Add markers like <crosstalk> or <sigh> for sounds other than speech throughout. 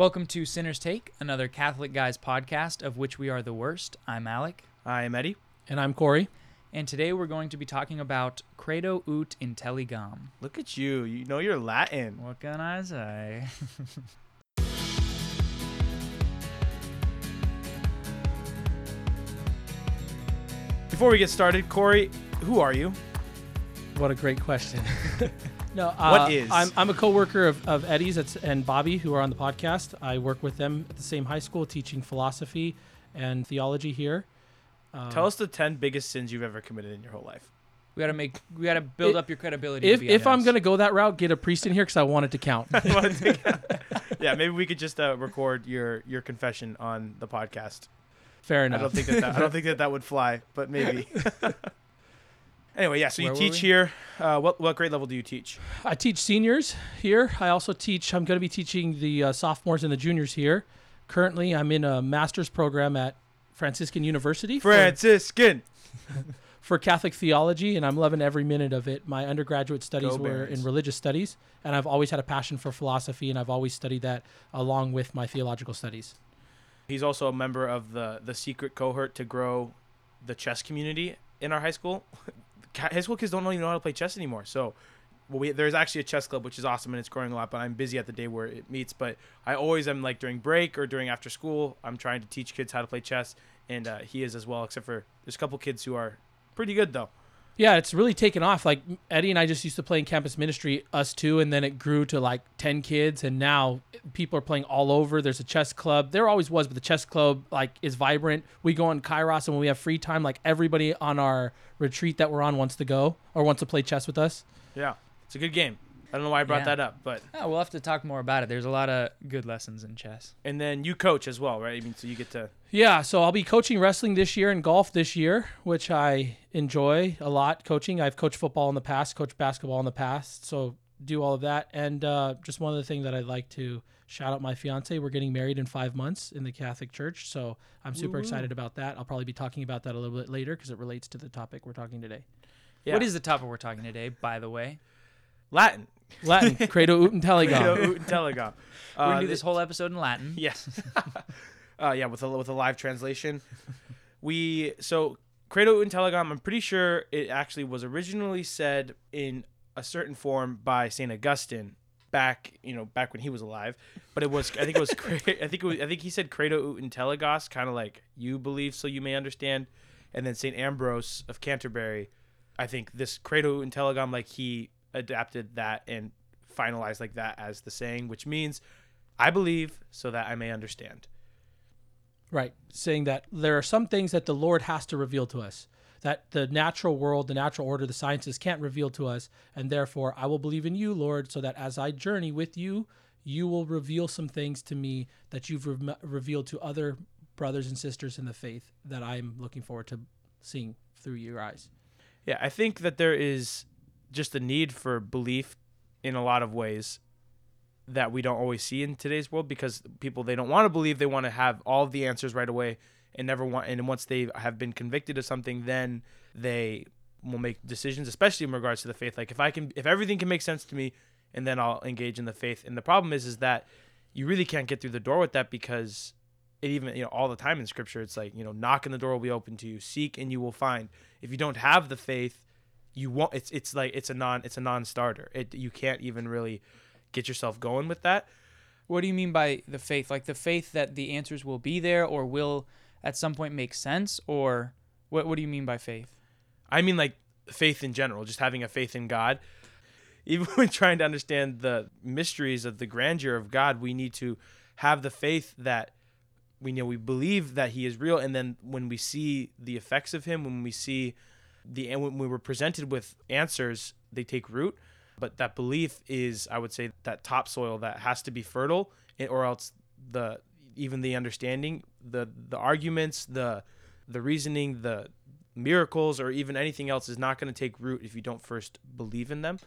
Welcome to Sinner's Take, another Catholic Guys podcast of which we are the worst. I'm Alec, I'm Eddie. And I'm Corey. and today we're going to be talking about Credo ut intelligam. Look at you. You know you're Latin. What can I say? <laughs> Before we get started, Corey, who are you? What a great question. <laughs> no, uh, What is? I'm, I'm a co-worker of, of Eddie's and Bobby, who are on the podcast. I work with them at the same high school, teaching philosophy and theology here. Um, Tell us the 10 biggest sins you've ever committed in your whole life. We gotta make, we gotta build If- up your credibility. if if I'm gonna go that route, get a priest in here because <laughs> I want it to count. yeah, maybe we could just uh, record your your confession on the podcast. Fair enough. I don't think that, that I don't <laughs> think that that would fly, but maybe. <laughs> anyway, yeah. So you Where were teach we? here. Uh, what what grade level do you teach? I teach seniors here. I also teach. I'm going to be teaching the uh, sophomores and the juniors here. Currently, I'm in a master's program at Franciscan University for- Franciscan. <laughs> for Catholic theology, and I'm loving every minute of it. My undergraduate studies Go were in religious studies, and I've always had a passion for philosophy, and I've always studied that along with my theological studies. He's also a member of the the secret cohort to grow the chess community in our high school. <laughs> High school kids don't even know how to play chess anymore. So, well, we, there's actually a chess club which is awesome and it's growing a lot. But I'm busy at the day where it meets. But I always am like during break or during after school. I'm trying to teach kids how to play chess, and uh, he is as well. Except for there's a couple kids who are pretty good though. Yeah, it's really taken off. Like Eddie and I just used to play in campus ministry, us two, and then it grew to like ten kids, and now people are playing all over. There's a chess club. There always was, but the chess club like is vibrant. We go on Kairos, and when we have free time, like everybody on our retreat that we're on wants to go or wants to play chess with us. Yeah, it's a good game. I don't know why I brought Yeah. that up, but Oh, we'll have to talk more about it. There's a lot of good lessons in chess. and then you coach as well, right? I mean, so you get to Yeah, so I'll be coaching wrestling this year and golf this year, which I enjoy a lot coaching. I've coached football in the past, coached basketball in the past, so do all of that. And uh, just one other thing that I'd like to shout out my fiance. We're getting married in five months in the Catholic Church, so I'm super Woo-woo. excited about that. I'll probably be talking about that a little bit later because it relates to the topic we're talking today. yeah. What is the topic we're talking today, by the way? Latin? Latin, credo ut <laughs> intelligam. Credo ut intelligam. We're gonna Uh, do this whole episode in Latin. Yes. <laughs> uh, yeah, with a with a live translation. <laughs> We so Credo Intelligam. I'm pretty sure it actually was originally said in a certain form by Saint Augustine back, you know, back when he was alive. But it was I think it was <laughs> I think it was I think he said Credo ut Intelligos, kind of like you believe so you may understand. And then Saint Ambrose of Canterbury, I think this Credo ut Intelligam like he adapted that and finalized like that as the saying, which means I believe so that I may understand. Right. Saying that there are some things that the Lord has to reveal to us, that the natural world, the natural order, the sciences can't reveal to us. And therefore, I will believe in you, Lord, so that as I journey with you, you will reveal some things to me that you've re- revealed to other brothers and sisters in the faith that I'm looking forward to seeing through your eyes. Yeah, I think that there is just a need for belief in a lot of ways that we don't always see in today's world because people they don't want to believe they want to have all the answers right away and never want and once they have been convicted of something then they will make decisions especially in regards to the faith. Like if I can if everything can make sense to me and then I'll engage in the faith. And the problem is is that you really can't get through the door with that because it even you know all the time in scripture it's like you know knock and the door will be open to you. Seek and you will find. If you don't have the faith you won't it's it's like it's a non it's a non-starter. It you can't even really get yourself going with that What do you mean by the faith? Like the faith that the answers will be there or will at some point make sense? Or what, what do you mean by faith? i mean like faith in general just having a faith in god <laughs> even when trying to understand the mysteries of the grandeur of god we need to have the faith that we know we believe that he is real and then when we see the effects of him when we see the and when we were presented with answers they take root but that belief is i would say that topsoil that has to be fertile eh, or else the even the understanding the the arguments the the reasoning the miracles or even anything else is not going to take root if you don't first believe in them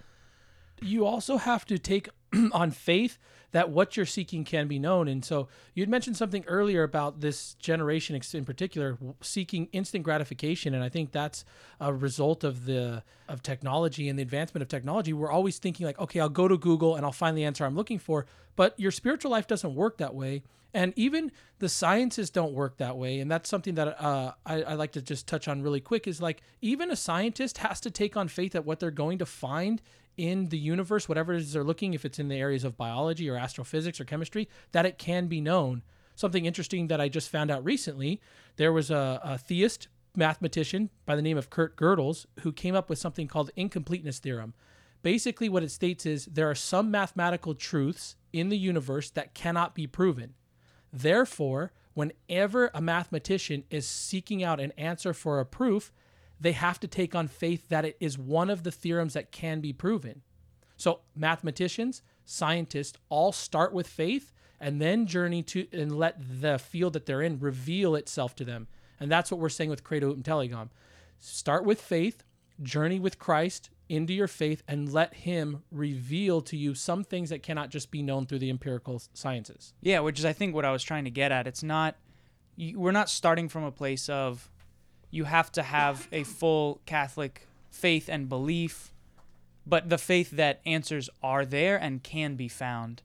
You also have to take <clears throat> on faith that what you're seeking can be known. And so you'd mentioned something earlier about this generation in particular seeking instant gratification, and I think that's a result of the of technology and the advancement of technology. We're always thinking like, okay, I'll go to Google and I'll find the answer I'm looking for, but your spiritual life doesn't work that way. And even the sciences don't work that way. And that's something that uh, I, I like to just touch on really quick is like, even a scientist has to take on faith that what they're going to find in the universe, whatever it is they're looking, if it's in the areas of biology or astrophysics or chemistry, that it can be known. Something interesting that I just found out recently there was a, a theist mathematician by the name of Kurt Gödels who came up with something called incompleteness theorem. Basically, what it states is there are some mathematical truths in the universe that cannot be proven. Therefore, whenever a mathematician is seeking out an answer for a proof, they have to take on faith that it is one of the theorems that can be proven. So, mathematicians, scientists all start with faith and then journey to and let the field that they're in reveal itself to them. And that's what we're saying with Credo ut Intelligam. Start with faith, journey with Christ into your faith, and let Him reveal to you some things that cannot just be known through the empirical sciences. Yeah, which is I think what I was trying to get at. It's not we're not starting from a place of you have to have a full Catholic faith and belief, but the faith that answers are there and can be found,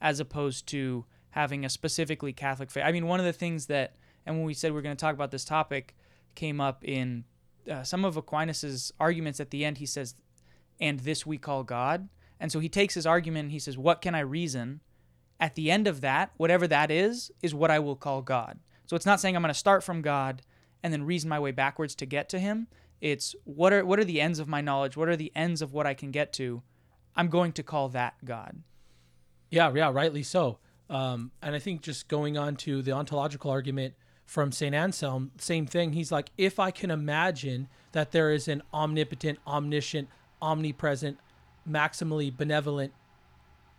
as opposed to having a specifically Catholic faith. I mean, one of the things that, and when we said we are going to talk about this topic, came up in uh, some of Aquinas's arguments at the end. He says, "And this we call God." And so he takes his argument and he says, "What can I reason?" At the end of that, whatever that is, is what I will call God. So it's not saying I'm going to start from God and then reason my way backwards to get to him. It's what are what are the ends of my knowledge? What are the ends of what I can get to? I'm going to call that God. Yeah, yeah, rightly so. Um, and I think just going on to the ontological argument from St. Anselm, same thing. He's like, if I can imagine that there is an omnipotent, omniscient, omnipresent, maximally benevolent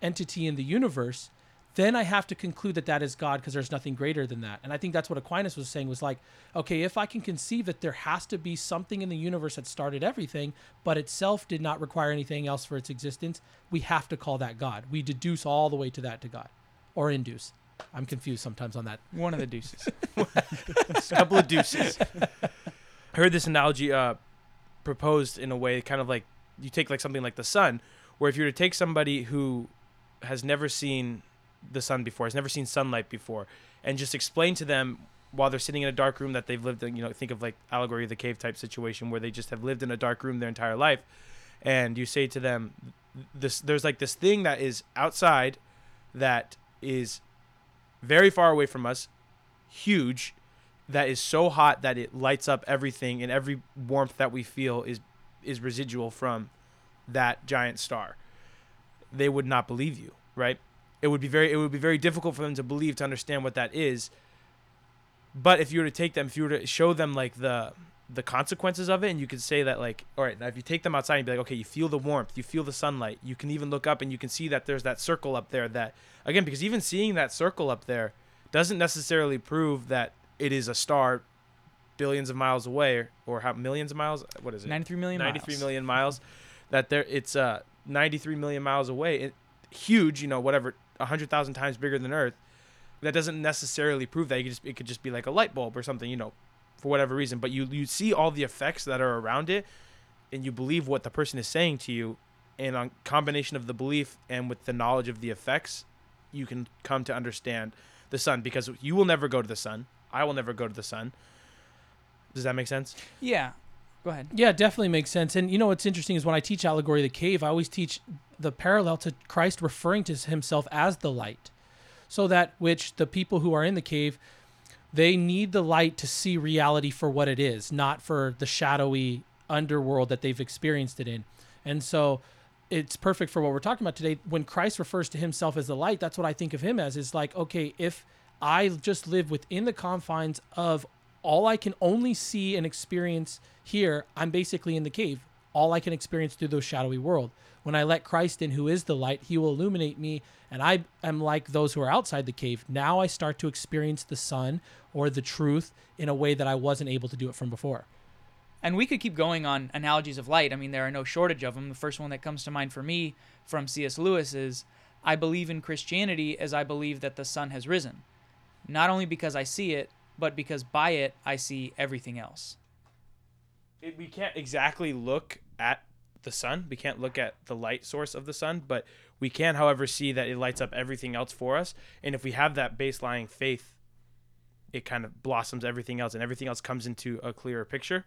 entity in the universe, then I have to conclude that that is God because there's nothing greater than that. And I think that's what Aquinas was saying was like, okay, if I can conceive that there has to be something in the universe that started everything, but itself did not require anything else for its existence, we have to call that God. We deduce all the way to that to God or induce. I'm confused sometimes on that. One of the deuces. <laughs> a couple of deuces. I heard this analogy uh, proposed in a way kind of like you take like something like the sun, where if you were to take somebody who has never seen the sun before, has never seen sunlight before, and just explain to them while they're sitting in a dark room that they've lived in, you know, think of like allegory of the cave type situation where they just have lived in a dark room their entire life, and you say to them, this there's like this thing that is outside that is very far away from us, huge, that is so hot that it lights up everything, and every warmth that we feel is is residual from that giant star. They would not believe you, right? It would be very it would be very difficult for them to believe to understand what that is. But if you were to take them, if you were to show them like the the consequences of it, and you could say that like, all right, now if you take them outside and be like, okay, you feel the warmth, you feel the sunlight, you can even look up and you can see that there's that circle up there that again because even seeing that circle up there doesn't necessarily prove that it is a star billions of miles away or, or how millions of miles what is it? 93 million 93 miles. million miles. That there it's uh 93 million miles away it, huge you know whatever 100,000 times bigger than earth. That doesn't necessarily prove that. You could just it could just be like a light bulb or something you know for whatever reason but you you see all the effects that are around it and you believe what the person is saying to you and on combination of the belief and with the knowledge of the effects you can come to understand the sun because you will never go to the sun i will never go to the sun does that make sense Yeah. Go ahead. Yeah, it definitely makes sense. And you know what's interesting is when I teach allegory of the cave, I always teach the parallel to Christ referring to himself as the light. So that which the people who are in the cave, they need the light to see reality for what it is, not for the shadowy underworld that they've experienced it in. And so it's perfect for what we're talking about today. When Christ refers to himself as the light, that's what I think of him as is like, okay, if I just live within the confines of all I can only see and experience here, I'm basically in the cave. All I can experience through those shadowy world. When I let Christ in, who is the light, he will illuminate me, and I am like those who are outside the cave. Now I start to experience the sun or the truth in a way that I wasn't able to do it from before. And we could keep going on analogies of light. I mean, there are no shortage of them. The first one that comes to mind for me from C.S. Lewis is I believe in Christianity as I believe that the sun has risen. Not only because I see it, but because by it I see everything else. It, we can't exactly look at the sun. We can't look at the light source of the sun, but we can, however, see that it lights up everything else for us. And if we have that baseline faith, it kind of blossoms everything else, and everything else comes into a clearer picture.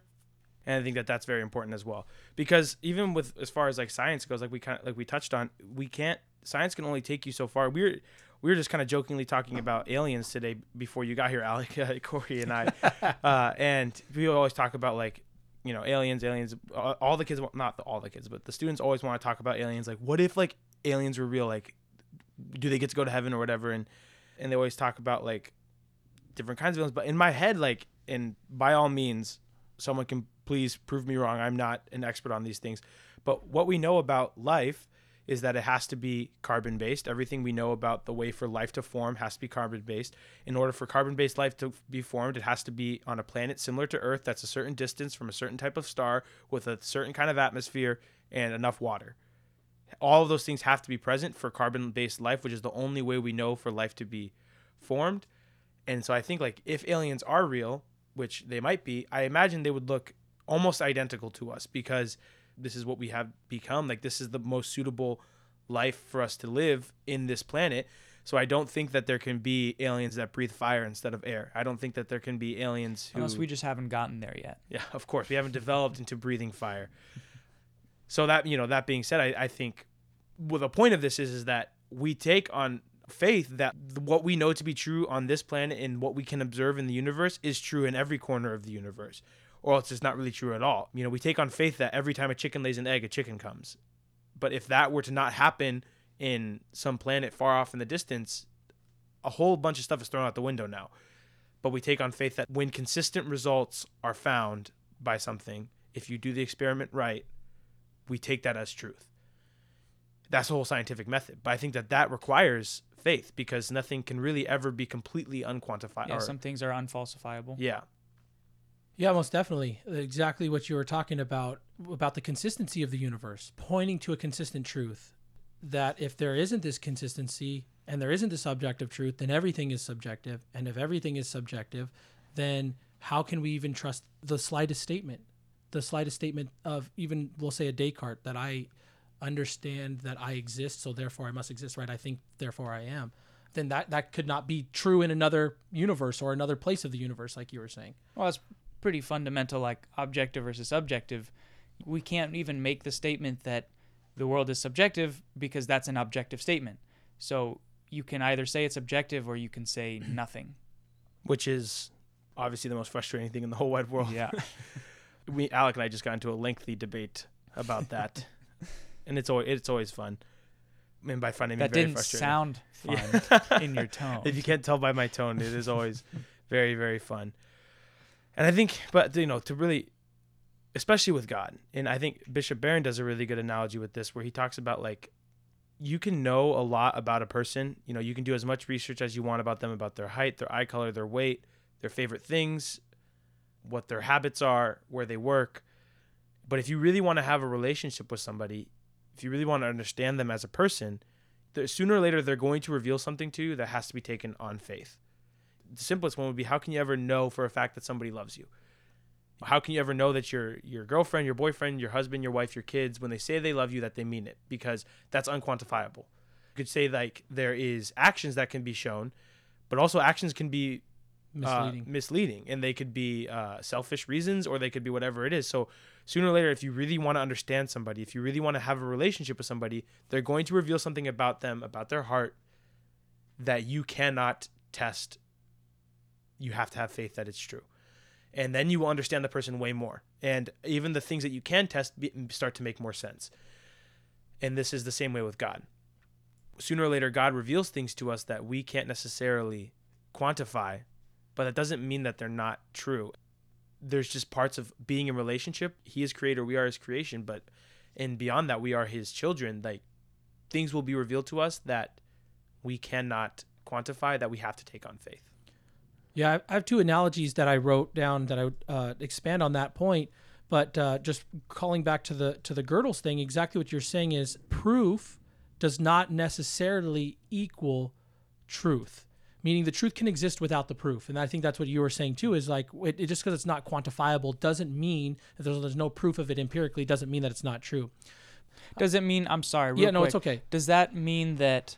And I think that that's very important as well, because even with as far as like science goes, like we kind of like we touched on, we can't. Science can only take you so far. We're we were just kind of jokingly talking about aliens today before you got here, Alec, uh, <laughs> Corey, and I, <laughs> uh, and we always talk about like you know aliens, aliens. All, the kids, not all the kids, but the students always want to talk about aliens. Like, what if like aliens were real? Like, do they get to go to heaven or whatever? And and they always talk about like different kinds of aliens. But in my head, like, and by all means, someone can please prove me wrong. I'm not an expert on these things. But what we know about life is that it has to be carbon based. Everything we know about the way for life to form has to be carbon based. In order for carbon based life to be formed, it has to be on a planet similar to Earth that's a certain distance from a certain type of star with a certain kind of atmosphere and enough water. All of those things have to be present for carbon based life, which is the only way we know for life to be formed. And so I think like if aliens are real, which they might be, I imagine they would look almost identical to us because this is what we have become. Like this is the most suitable life for us to live in this planet. So I don't think that there can be aliens that breathe fire instead of air. I don't think that there can be aliens who Unless we just haven't gotten there yet. Yeah, of course. We haven't developed into breathing fire. <laughs> So that you know, that being said, I, I think well the point of this is is that we take on faith that what we know to be true on this planet and what we can observe in the universe is true in every corner of the universe or else it's not really true at all. You know, we take on faith that every time a chicken lays an egg, a chicken comes. But if that were to not happen in some planet far off in the distance, a whole bunch of stuff is thrown out the window now. But we take on faith that when consistent results are found by something, if you do the experiment right, we take that as truth. That's the whole scientific method. But I think that that requires faith because nothing can really ever be completely unquantifiable. Yeah, some things are unfalsifiable. yeah. Yeah, most definitely. Exactly what you were talking about about the consistency of the universe, pointing to a consistent truth. That if there isn't this consistency and there isn't this objective truth, then everything is subjective. And if everything is subjective, then how can we even trust the slightest statement? The slightest statement of even we'll say a Descartes that I understand that I exist, so therefore I must exist, right? I think therefore I am. Then that that could not be true in another universe or another place of the universe, like you were saying. Well, it's pretty fundamental, like objective versus subjective. We can't even make the statement that the world is subjective because that's an objective statement. So you can either say it's objective or you can say <clears throat> nothing. Which is obviously the most frustrating thing in the whole wide world. Yeah. <laughs> we Alec and I just got into a lengthy debate about <laughs> that, and it's always it's always fun. And by fun, I mean that very didn't frustrating. sound fun Yeah. <laughs> in your tone. if you can't tell by my tone, it is always very very fun. And I think, but you know, to really, especially with God, and I think Bishop Barron does a really good analogy with this, where he talks about like you can know a lot about a person. You know, you can do as much research as you want about them, about their height, their eye color, their weight, their favorite things, what their habits are, where they work. But if you really want to have a relationship with somebody, if you really want to understand them as a person, sooner or later they're going to reveal something to you that has to be taken on faith. The simplest one would be how can you ever know for a fact that somebody loves you? How can you ever know that your your girlfriend, your boyfriend, your husband, your wife, your kids, when they say they love you, that they mean it? Because that's unquantifiable. You could say like there is actions that can be shown, but also actions can be Misleading. uh, misleading, and they could be uh, selfish reasons, or they could be whatever it is. So sooner or later, if you really want to understand somebody, if you really want to have a relationship with somebody, they're going to reveal something about them, about their heart, that you cannot test. You have to have faith that it's true, and then you will understand the person way more, and even the things that you can test start to make more sense. And this is the same way with God. Sooner or later, God reveals things to us that we can't necessarily quantify but that doesn't mean that they're not true. There's just parts of being in relationship. He is creator, we are his creation, but and beyond that, we are his children. Like things will be revealed to us that we cannot quantify that we have to take on faith. Yeah, I have two analogies that I wrote down that I would uh, expand on that point. But uh, just calling back to the to the Gödel's thing, exactly what you're saying is proof does not necessarily equal truth meaning the truth can exist without the proof and i think that's what you were saying too is like it, it just because it's not quantifiable doesn't mean that there's, there's no proof of it empirically doesn't mean that it's not true Does it mean I'm sorry? yeah no quick. it's okay Does that mean that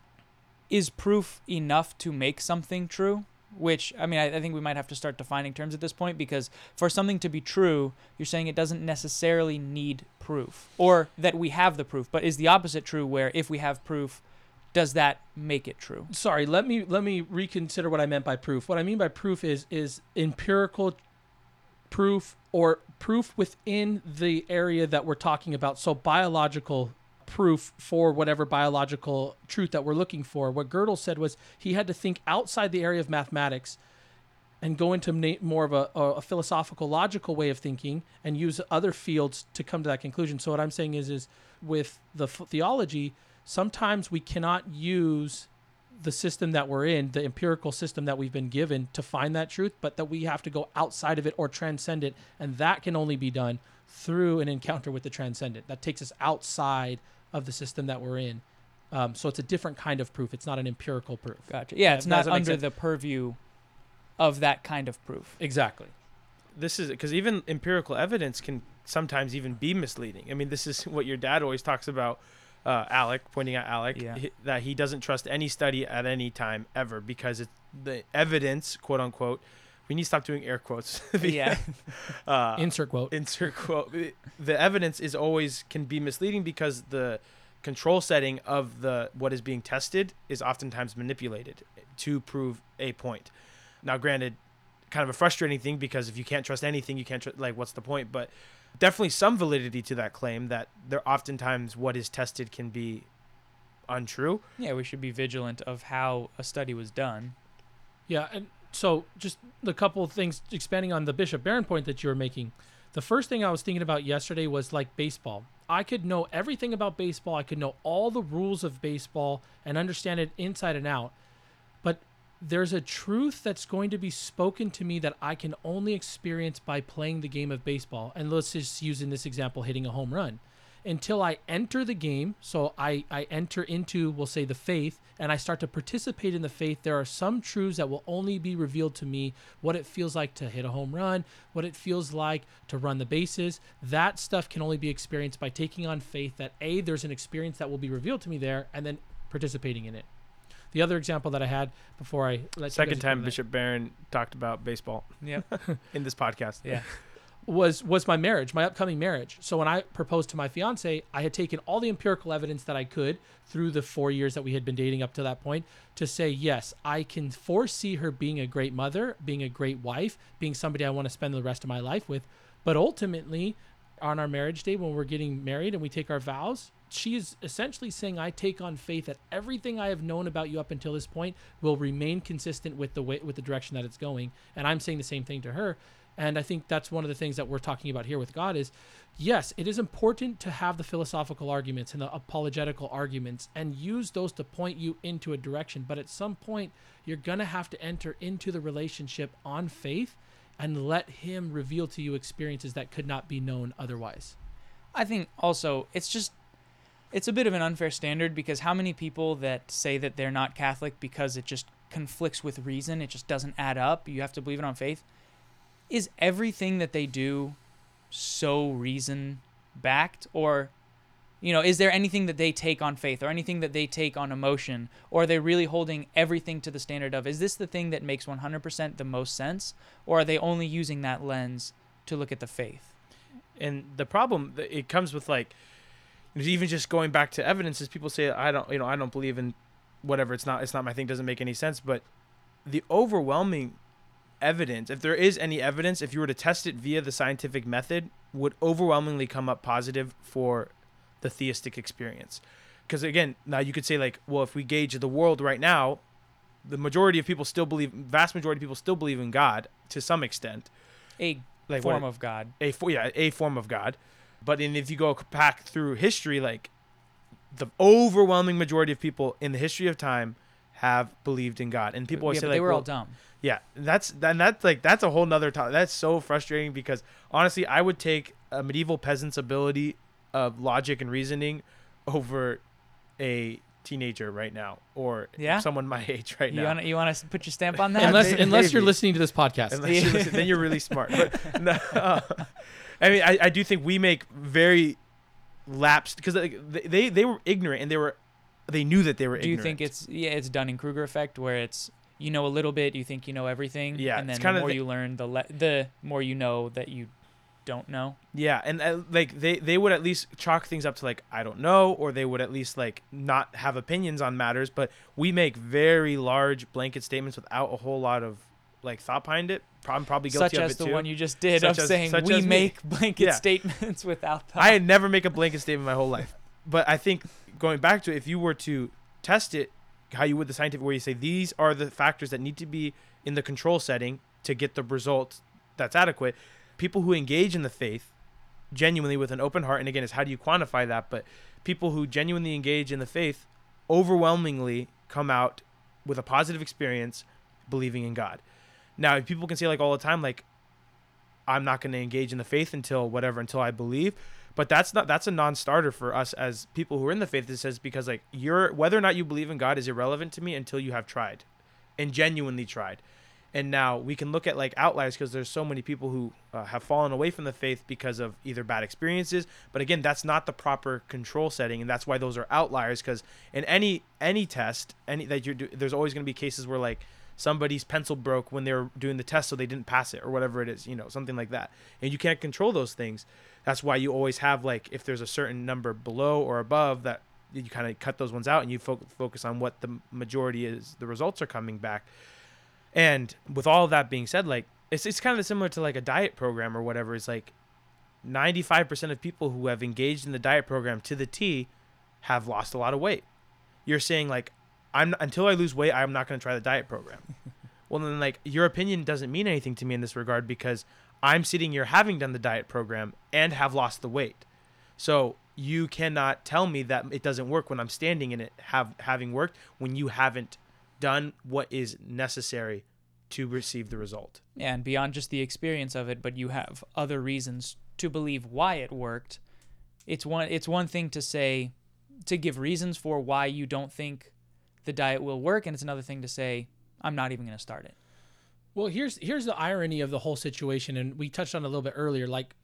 is proof enough to make something true? Which I mean, I, I think we might have to start defining terms at this point because for something to be true, you're saying it doesn't necessarily need proof, or that we have the proof. But is the opposite true? Where if we have proof, does that make it true? sorry let me let me reconsider what i meant by proof what i mean by proof is is empirical proof or proof within the area that we're talking about so biological proof for whatever biological truth that we're looking for. What Gödel said was he had to think outside the area of mathematics and go into more of a, a philosophical logical way of thinking and use other fields to come to that conclusion. So what i'm saying is is with the theology sometimes we cannot use the system that we're in the empirical system that we've been given to find that truth but that we have to go outside of it or transcend it. And that can only be done through an encounter with the transcendent. That takes us outside of the system that we're in um, so it's a different kind of proof it's not an empirical proof Gotcha. Yeah, it's not under the purview of that kind of proof. exactly this is because even empirical evidence can sometimes even be misleading. I mean, this is <laughs> what your dad always talks about, uh, Alec, pointing out Alec, Yeah. he- that he doesn't trust any study at any time ever because it's the evidence, quote unquote. We need to stop doing air quotes. <laughs> Yeah. uh, insert quote insert quote. The evidence is always can be misleading because the control setting of the what is being tested is oftentimes manipulated to prove a point. Now, granted, kind of a frustrating thing because if you can't trust anything, you can't tr- like what's the point? But definitely some validity to that claim that there oftentimes what is tested can be untrue. Yeah, we should be vigilant of how a study was done. Yeah, and so just a couple of things expanding on the Bishop Barron point that you were making. The first thing I was thinking about yesterday was like baseball. I could know everything about baseball. I could know all the rules of baseball and understand it inside and out. But there's a truth that's going to be spoken to me that I can only experience by playing the game of baseball. And let's just use in this example hitting a home run. Until I enter the game, so I, I enter into, we'll say, the faith, and I start to participate in the faith, there are some truths that will only be revealed to me what it feels like to hit a home run, what it feels like to run the bases. That stuff can only be experienced by taking on faith that A, there's an experience that will be revealed to me there, and then participating in it. The other example that I had before I let you Second guys time go that Bishop Barron talked about baseball Yep. <laughs> in this podcast. Yeah. <laughs> was was my marriage, my upcoming marriage. So when I proposed to my fiance, I had taken all the empirical evidence that I could through the 4 years that we had been dating up to that point to say yes, I can foresee her being a great mother, being a great wife, being somebody I want to spend the rest of my life with. But ultimately, on our marriage day when we're getting married and we take our vows, she is essentially saying I take on faith that everything I have known about you up until this point will remain consistent with the way with the direction that it's going. And I'm saying the same thing to her. And I think that's one of the things that we're talking about here with God is yes, it is important to have the philosophical arguments and the apologetical arguments and use those to point you into a direction. But at some point, you're going to have to enter into the relationship on faith and let Him reveal to you experiences that could not be known otherwise. I think also it's just it's a bit of an unfair standard because how many people that say that they're not Catholic because it just conflicts with reason, it just doesn't add up, you have to believe it on faith. Is everything that they do so reason backed or you know, is there anything that they take on faith or anything that they take on emotion? Or are they really holding everything to the standard of is this the thing that makes 100% the most sense? Or are they only using that lens to look at the faith? and the problem it comes with like even just going back to evidence is people say i don't you know i don't believe in whatever it's not it's not my thing doesn't make any sense. But the overwhelming evidence if there is any evidence if you were to test it via the scientific method would overwhelmingly come up positive for the theistic experience. Because again now you could say like well if we gauge the world right now the majority of people still believe vast majority of people still believe in god to some extent. A like form it- of God. a yeah a form of God, but in, if you go back through history, like the overwhelming majority of people in the history of time have believed in God, and people always yeah, say but like they were well, all dumb. yeah, that's and that's like that's a whole nother topic. That's so frustrating because honestly, I would take a medieval peasant's ability of logic and reasoning over a teenager right now or Yeah? someone my <laughs> age right You now. want you want to put your stamp on that? unless may- unless you're listening to this podcast. Unless you listen, then you're really smart. But <laughs> no, uh, I mean, I, I do think we make very lapsed because they, they they were ignorant and they were they knew that they were. In Do you think it's yeah, it's Dunning Kruger effect where it's you know a little bit, you think you know everything, Yeah, and then the more the- you learn, the le- the more you know that you don't know. Yeah, and uh, like they they would at least chalk things up to like I don't know, or they would at least like not have opinions on matters. But we make very large blanket statements without a whole lot of like thought behind it. I'm probably guilty Such of as it the too. one you just did Such of as- saying we as me. make <laughs> blanket Yeah. statements <laughs> without thought. I never make a blanket statement my whole life. But I think going back to it, if you were to test it, how you would the scientific, where you say these are the factors that need to be in the control setting to get the result that's adequate. People who engage in the faith genuinely with an open heart, and again, is how do you quantify that? But people who genuinely engage in the faith overwhelmingly come out with a positive experience believing in God. Now, people can say like all the time, like, I'm not going to engage in the faith until whatever, until I believe. But that's not that's a non-starter for us as people who are in the faith. It says because like you're whether or not you believe in God is irrelevant to me until you have tried, and genuinely tried. And now we can look at like outliers because there's so many people who uh, have fallen away from the faith because of either bad experiences. But again, that's not the proper control setting, and that's why those are outliers. Because in any any test, any that you do, there's always going to be cases where like somebody's pencil broke when they were doing the test, so they didn't pass it or whatever it is, you know, something like that. And you can't control those things. That's why you always have like if there's a certain number below or above that you kind of cut those ones out and you fo- focus on what the majority is. The results are coming back. And with all that being said, like it's it's kind of similar to like a diet program or whatever. It's like 95% of people who have engaged in the diet program to the T have lost a lot of weight. You're saying like I'm until I lose weight, I'm not going to try the diet program. <laughs> well, then like your opinion doesn't mean anything to me in this regard because I'm sitting here having done the diet program and have lost the weight. So you cannot tell me that it doesn't work when I'm standing in it have having worked when you haven't done what is necessary to receive the result. And beyond just the experience of it, but you have other reasons to believe why it worked. It's one it's one thing to say to give reasons for why you don't think the diet will work, and it's another thing to say I'm not even going to start it. Well, here's here's the irony of the whole situation, and we touched on a little bit earlier. Like,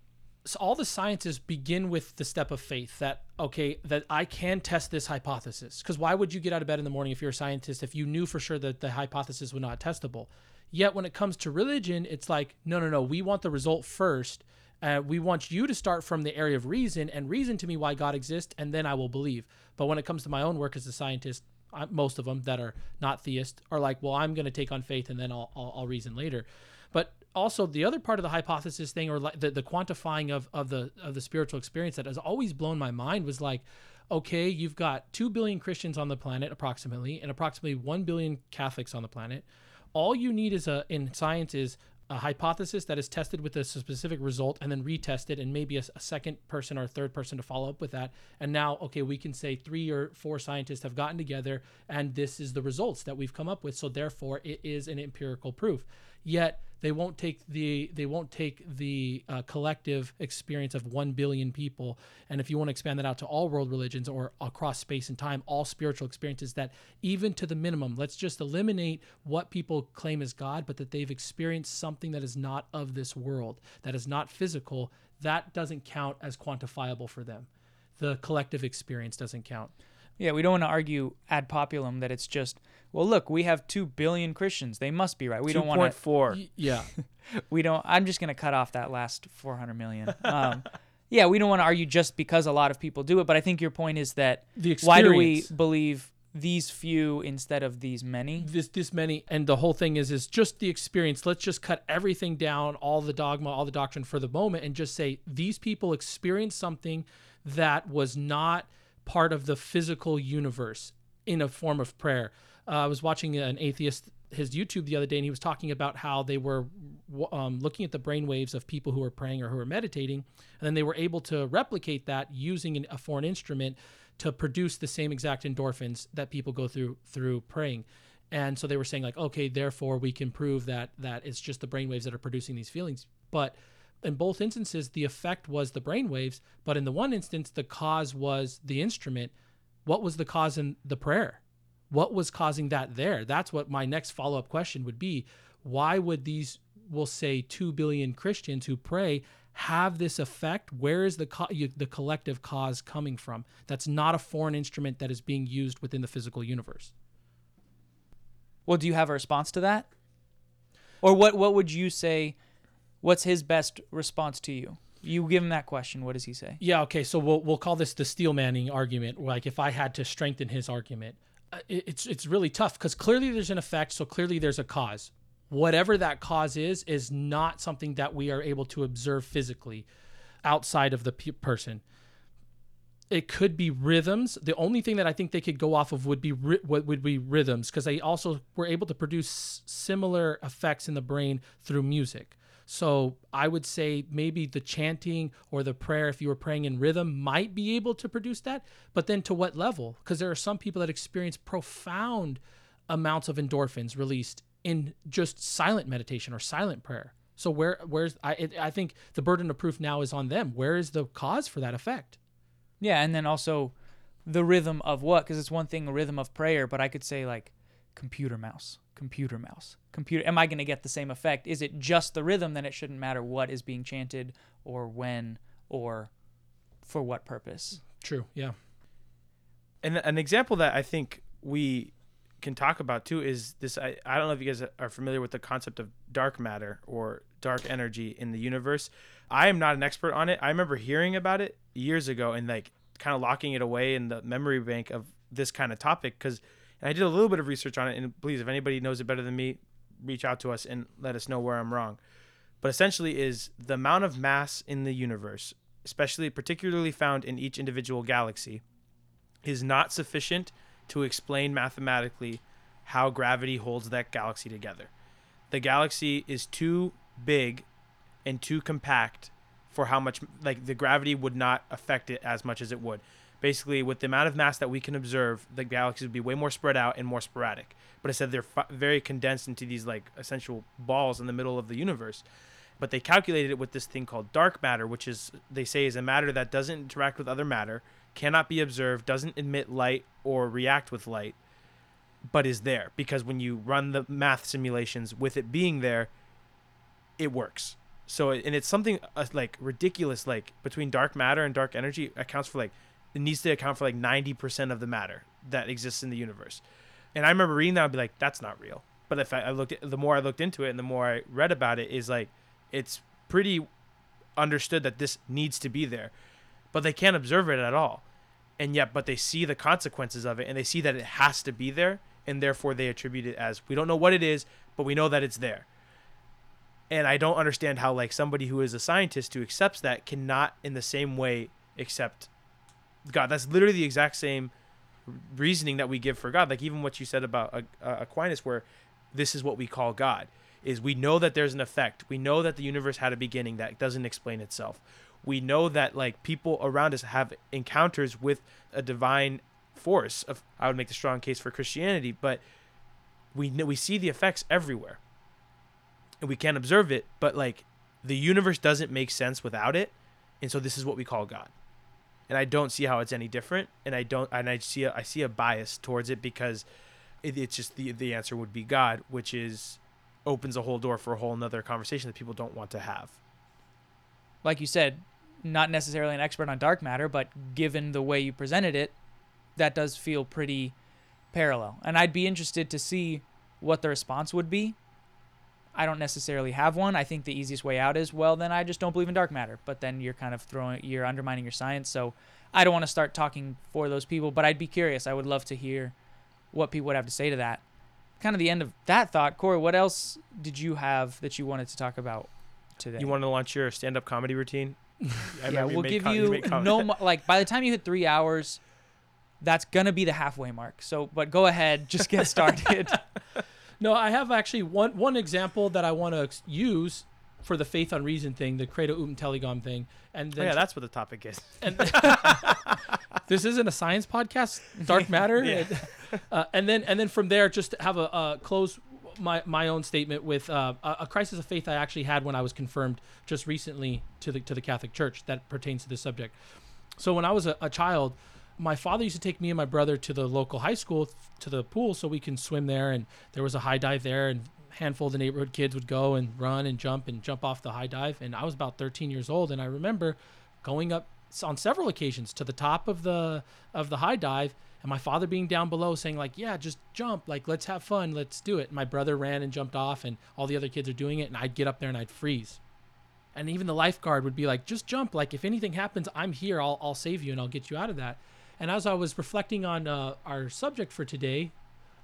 so all the sciences begin with the step of faith that okay, that I can test this hypothesis. Because why would you get out of bed in the morning if you're a scientist if you knew for sure that the hypothesis was not testable? Yet when it comes to religion, it's like no, no, no. We want the result first. Uh, we want you to start from the area of reason and reason to me why God exists, and then I will believe. But when it comes to my own work as a scientist, most of them that are not theist are like, well, I'm going to take on faith and then I'll, I'll, I'll reason later. But also the other part of the hypothesis thing or like the, the quantifying of, of the of the spiritual experience that has always blown my mind was like, okay, you've got two billion Christians on the planet approximately, and approximately one billion Catholics on the planet. All you need is a in science is a hypothesis that is tested with a specific result and then retested and maybe a, a, second person or third person to follow up with that. And now okay we can say three or four scientists have gotten together and this is the results that we've come up with. So therefore it is an empirical proof. Yet they won't take the they won't take the uh, collective experience of 1 billion people. And if you want to expand that out to all world religions or across space and time all spiritual experiences that even to the minimum let's just eliminate what people claim as god but that they've experienced something that is not of this world that is not physical that doesn't count as quantifiable for them. The collective experience doesn't count Yeah, we don't want to argue ad populum that it's just, well, look, we have 2 billion Christians. They must be right. We don't want to 2.4. Yeah <laughs> we don't i'm just going to cut off that last 400 million um, <laughs> yeah we don't want to argue just because a lot of people do it but i think your point is that the why do we believe these few instead of these many this this many and the whole thing is is just the experience let's just cut everything down all the dogma all the doctrine for the moment and just say these people experienced something that was not part of the physical universe in a form of prayer. Uh, i was watching an atheist his youtube the other day and he was talking about how they were um, looking at the brain waves of people who were praying or who were meditating and then they were able to replicate that using an, a foreign instrument to produce the same exact endorphins that people go through through praying. And so they were saying like okay therefore we can prove that that it's just the brainwaves that are producing these feelings. But in both instances the effect was the brainwaves but in the one instance the cause was the instrument what was the cause in the prayer? What was causing that there? That's what my next follow up question would be. Why would these, we'll say, 2 billion Christians who pray have this effect? Where is the, co- you, the collective cause coming from? That's not a foreign instrument that is being used within the physical universe. Well, do you have a response to that? Or what what would you say what's his best response to you? You give him that question, what does he say? Yeah, okay, so we'll, we'll call this the Steel Manning argument. Like, if I had to strengthen his argument, uh, it's it's really tough because clearly there's an effect, so clearly there's a cause. Whatever that cause is, is not something that we are able to observe physically outside of the pe- person. It could be rhythms. The only thing that I think they could go off of would be ry- what would be rhythms because they also were able to produce similar effects in the brain through music. So I would say maybe the chanting or the prayer, if you were praying in rhythm, might be able to produce that. But then to what level? Because there are some people that experience profound amounts of endorphins released in just silent meditation or silent prayer. So where where's I I think the burden of proof now is on them. Where is the cause for that effect? Yeah, and then also the rhythm of what? Because it's one thing, a rhythm of prayer, but I could say like computer mouse, computer mouse, computer. Am I going to get the same effect? Is it just the rhythm? Then it shouldn't matter what is being chanted or when or for what purpose. True. Yeah. And an example that I think we can talk about too is this I, I don't know if you guys are familiar with the concept of dark matter or dark energy in the universe. I am not an expert on it. I remember hearing about it years ago and like kind of locking it away in the memory bank of this kind of topic because I did a little bit of research on it and please if anybody knows it better than me reach out to us and let us know where I'm wrong. But essentially is the amount of mass in the universe, especially particularly found in each individual galaxy is not sufficient to explain mathematically how gravity holds that galaxy together. The galaxy is too big and too compact for how much like the gravity would not affect it as much as it would. Basically, with the amount of mass that we can observe, the galaxies would be way more spread out and more sporadic. But instead, they're fi- very condensed into these like essential balls in the middle of the universe. But they calculated it with this thing called dark matter, which is they say is a matter that doesn't interact with other matter, cannot be observed, doesn't emit light or react with light, but is there because when you run the math simulations with it being there, it works. So and it's something uh, like ridiculous, like between dark matter and dark energy accounts for like it needs to account for like ninety percent of the matter that exists in the universe. And I remember reading that and be like, that's not real. But if I, I looked, at, the more I looked into it and the more I read about it, is like it's pretty understood that this needs to be there, but they can't observe it at all. And yet, but they see the consequences of it and they see that it has to be there, and therefore they attribute it as we don't know what it is, but we know that it's there. And I don't understand how like somebody who is a scientist who accepts that cannot in the same way accept God. That's literally the exact same reasoning that we give for God. Like even what you said about uh, uh, Aquinas, where this is what we call God, is we know that there's an effect. We know that the universe had a beginning that doesn't explain itself. We know that like people around us have encounters with a divine force. Of I would make the strong case for Christianity, but we know, we see the effects everywhere, and we can't observe it. But like the universe doesn't make sense without it, and so this is what we call God and I don't see how it's any different. And I don't, and I see, a, I see a bias towards it because it, it's just the the answer would be God, which is opens a whole door for a whole another conversation that people don't want to have. Like you said, not necessarily an expert on dark matter, but given the way you presented it, that does feel pretty parallel. And I'd be interested to see what the response would be. I don't necessarily have one. I think the easiest way out is, well, then I just don't believe in dark matter. But then you're kind of throwing, you're undermining your science. So I don't want to start talking for those people, but I'd be curious. I would love to hear what people would have to say to that. Kind of the end of that thought. Corey, what else did you have that you wanted to talk about today? You want to launch your stand-up comedy routine? <laughs> Yeah, we'll give com- you com- no <laughs> mo- like by the time you hit three hours, that's gonna be the halfway mark. So, but go ahead, just get started. <laughs> No, I have actually one one example that I want to use for the faith on reason thing, the Credo Ut Intelligam thing, and Oh, yeah, that's what the topic is. and <laughs> this isn't a science podcast, dark matter, <laughs> Yeah. uh, and then and then from there, just have a uh, close my my own statement with uh, a a crisis of faith I actually had when I was confirmed just recently to the to the Catholic Church that pertains to this subject. So when I was a, a child, my father used to take me and my brother to the local high school to the pool so we can swim there and there was a high dive there and handful of the neighborhood kids would go and run and jump and jump off the high dive and I was about 13 years old and I remember going up on several occasions to the top of the of the high dive and my father being down below saying like yeah just jump like let's have fun let's do it. And my brother ran and jumped off and all the other kids are doing it and I'd get up there and I'd freeze. And even the lifeguard would be like just jump like if anything happens i'm here i'll, I'll save you and i'll get you out of that and as i was reflecting on uh, our subject for today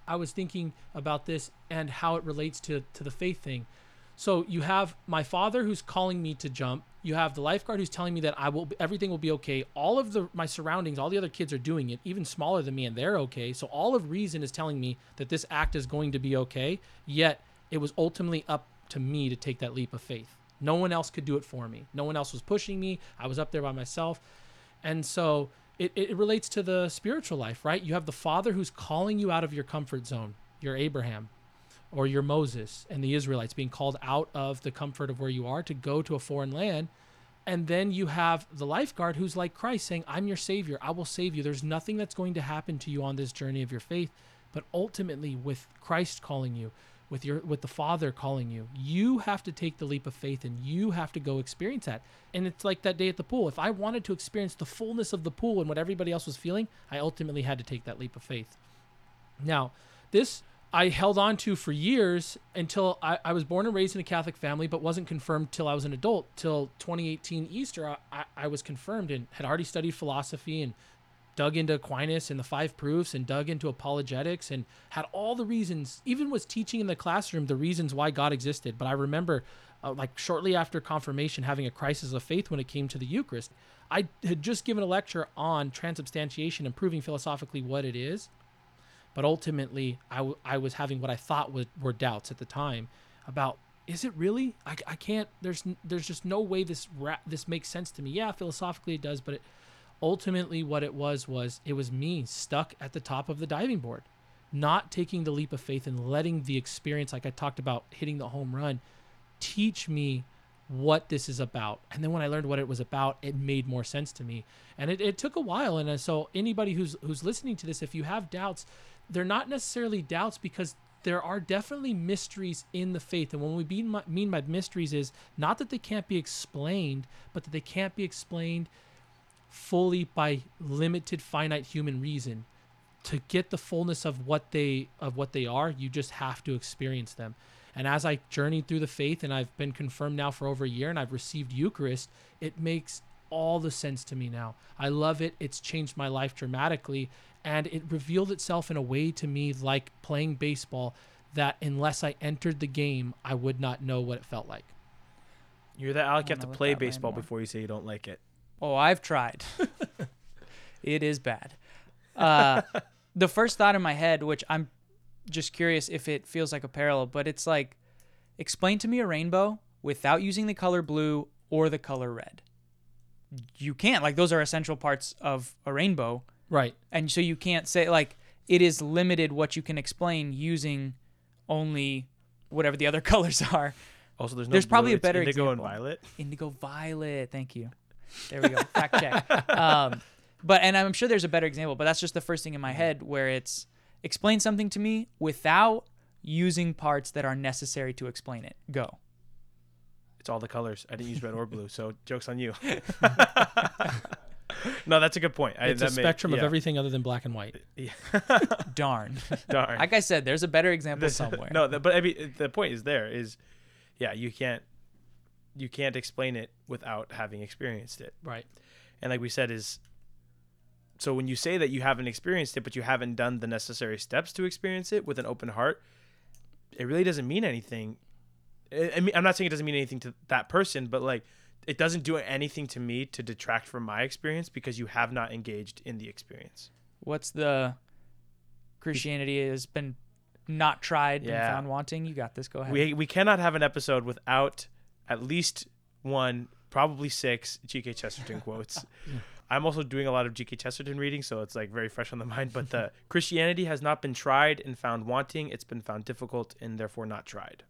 i was thinking about this and how it relates to, to the faith thing so you have my father who's calling me to jump you have the lifeguard who's telling me that i will everything will be okay all of the my surroundings all the other kids are doing it even smaller than me and they're okay so all of reason is telling me that this act is going to be okay yet it was ultimately up to me to take that leap of faith no one else could do it for me. No one else was pushing me. I was up there by myself. And so it, it relates to the spiritual life, right? You have the Father who's calling you out of your comfort zone, your Abraham or your Moses and the Israelites being called out of the comfort of where you are to go to a foreign land. And then you have the lifeguard who's like Christ saying, I'm your Savior. I will save you. There's nothing that's going to happen to you on this journey of your faith. But ultimately, with Christ calling you, with your with the father calling you. You have to take the leap of faith and you have to go experience that. And it's like that day at the pool. If i wanted to experience the fullness of the pool and what everybody else was feeling i ultimately had to take that leap of faith. Now this i held on to for years until i, I was born and raised in a catholic family but wasn't confirmed till i was an adult till 2018 easter I, I, I was confirmed and had already studied philosophy and dug into Aquinas and the five proofs and dug into apologetics and had all the reasons, even was teaching in the classroom the reasons why God existed. But I remember, uh, like, shortly after confirmation, having a crisis of faith when it came to the Eucharist. I had just given a lecture on transubstantiation and proving philosophically what it is. But ultimately, I, w- I was having what I thought was, were doubts at the time about is it really? I, I can't. There's there's just no way this ra- this makes sense to me. Yeah, philosophically it does, but it, ultimately what it was was it was me stuck at the top of the diving board not taking the leap of faith and letting the experience like i talked about hitting the home run teach me what this is about. And then when i learned what it was about it made more sense to me. And it, it took a while. And uh, so anybody who's who's listening to this if you have doubts they're not necessarily doubts because there are definitely mysteries in the faith. And when we mean, mean by mysteries is not that they can't be explained but that they can't be explained fully by limited finite human reason to get the fullness of what they of what they are you just have to experience them and as i journeyed through the faith and i've been confirmed now for over a year and i've received eucharist it makes all the sense to me now i love it it's changed my life dramatically and it revealed itself in a way to me like playing baseball that unless i entered the game i would not know what it felt like You're that Alec. You have to play baseball before you say you don't like it. Oh, I've tried. <laughs> it is bad. Uh, the first thought in my head, which I'm just curious if it feels like a parallel, but it's like, explain to me a rainbow without using the color blue or the color red. You can't. Like, those are essential parts of a rainbow. right And so you can't say, like, it is limited what you can explain using only whatever the other <laughs> colors are. Also, there's no There's probably blue, a it's better indigo example. and violet. Indigo Violet. Thank you. There we go. Fact check. Um, but and I'm sure there's a better example, but that's just the first thing in my head where it's explain something to me without using parts that are necessary to explain it. Go. It's all the colors. I didn't use red or blue, so jokes on you. <laughs> no, that's a good point. I, it's a that made- spectrum of everything other than black and white <laughs> Yeah. Darn. Darn. like I said, there's a better example This- somewhere. <laughs> no, the, but I mean, the point is there is, yeah, you can't, you can't explain it without having experienced it. right And like we said, is so when you say that you haven't experienced it, but you haven't done the necessary steps to experience it with an open heart, it really doesn't mean anything. I mean, I'm not saying it doesn't mean anything to that person, but like it doesn't do anything to me to detract from my experience because you have not engaged in the experience. What's the Christianity has been not tried and found wanting? You got this. Go ahead. We we cannot have an episode without at least one, probably six G.K. Chesterton <laughs> quotes. I'm also doing a lot of G.K. Chesterton reading, so it's like very fresh on the mind. But the <laughs> Christianity has not been tried and found wanting; it's been found difficult and therefore not tried.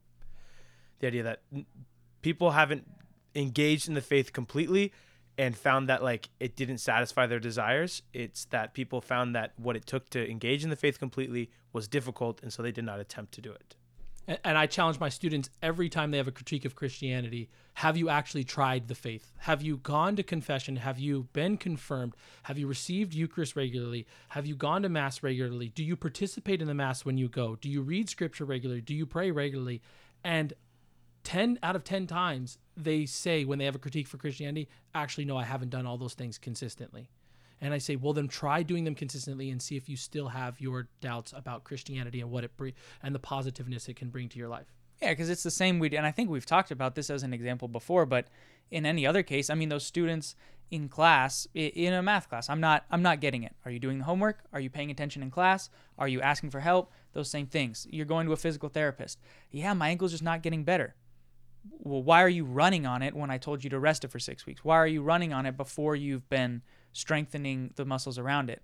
The idea that people haven't engaged in the faith completely, and found that like it didn't satisfy their desires. It's that people found that what it took to engage in the faith completely was difficult, and so they did not attempt to do it. And, I challenge my students every time they have a critique of Christianity have you actually tried the faith? Have you gone to confession? Have you been confirmed? Have you received Eucharist regularly? Have you gone to Mass regularly? Do you participate in the Mass when you go? Do you read Scripture regularly? Do you pray regularly? And 10 out of 10 times they say when they have a critique for Christianity, actually, no, I haven't done all those things consistently. And I say, well, then try doing them consistently and see if you still have your doubts about Christianity and what it and the positiveness it can bring to your life. Yeah, because it's the same. We and I think we've talked about this as an example before, but in any other case, I mean, those students in class, in a math class, I'm not, I'm not getting it. Are you doing the homework? Are you paying attention in class? Are you asking for help? Those same things. You're going to a physical therapist. Yeah, my ankle's just not getting better. Well, why are you running on it when I told you to rest it for six weeks? Why are you running on it before you've been strengthening the muscles around it?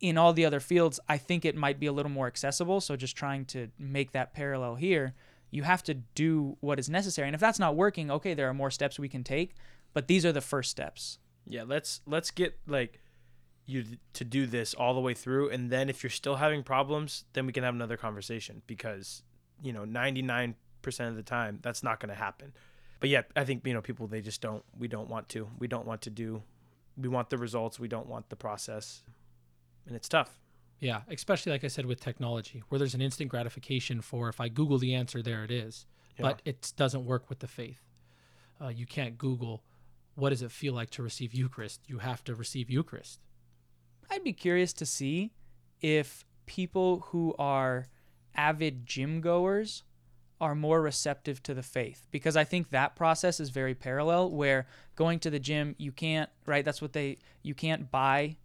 In all the other fields, I think it might be a little more accessible. So just trying to make that parallel here you have to do what is necessary. And if that's not working, okay, there are more steps we can take, but these are the first steps. Yeah, let's let's get like you to do this all the way through and then if you're still having problems, then we can have another conversation because, you know, 99% of the time that's not going to happen. But yet, I think, you know, people they just don't we don't want to. We don't want to do we want the results, we don't want the process. And it's tough. Yeah, especially like I said with technology, where there's an instant gratification for if I Google the answer, there it is. Yeah. But it doesn't work with the faith. Uh, you can't Google what does it feel like to receive Eucharist. You have to receive Eucharist. I'd be curious to see if people who are avid gym goers are more receptive to the faith because I think that process is very parallel where going to the gym you can't right that's what they you can't buy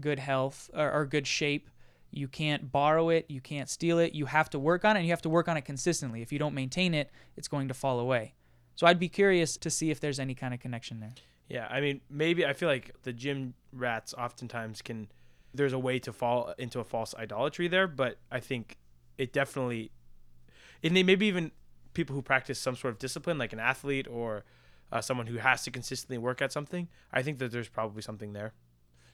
good health or, or good shape you can't borrow it, you can't steal it. You have to work on it and you have to work on it consistently. If you don't maintain it, it's going to fall away. So I'd be curious to see if there's any kind of connection there. Yeah, I mean, maybe I feel like the gym rats oftentimes can there's a way to fall into a false idolatry there, but I think it definitely and maybe even people who practice some sort of discipline like an athlete or uh, someone who has to consistently work at something, I think that there's probably something there.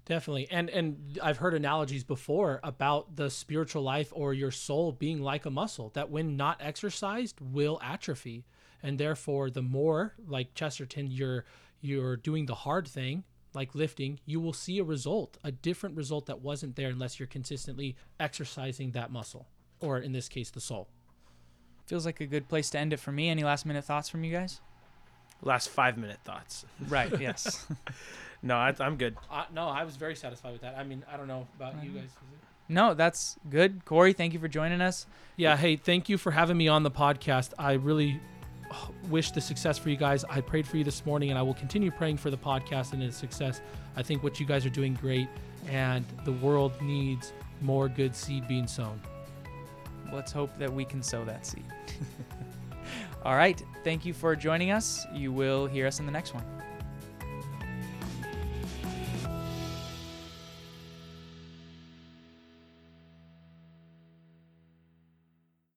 Definitely. And and I've heard analogies before about the spiritual life or your soul being like a muscle that when not exercised will atrophy. And therefore the more like Chesterton you're you're doing the hard thing like lifting, you will see a result, a different result that wasn't there unless you're consistently exercising that muscle or in this case the soul. Feels like a good place to end it for me. Any last minute thoughts from you guys? Last 5 minute thoughts. Right, <laughs> yes. No, I, am good. Uh, no, I was very satisfied with that. I mean, I don't know about you guys. No, that's good. Corey, thank you for joining us. Yeah, hey, thank you for having me on the podcast. I really wish the success for you guys. I prayed for you this morning, and I will continue praying for the podcast and its success. I think what you guys are doing great, and the world needs more good seed being sown. Let's hope that we can sow that seed. <laughs> All right. Thank you for joining us. You will hear us in the next one.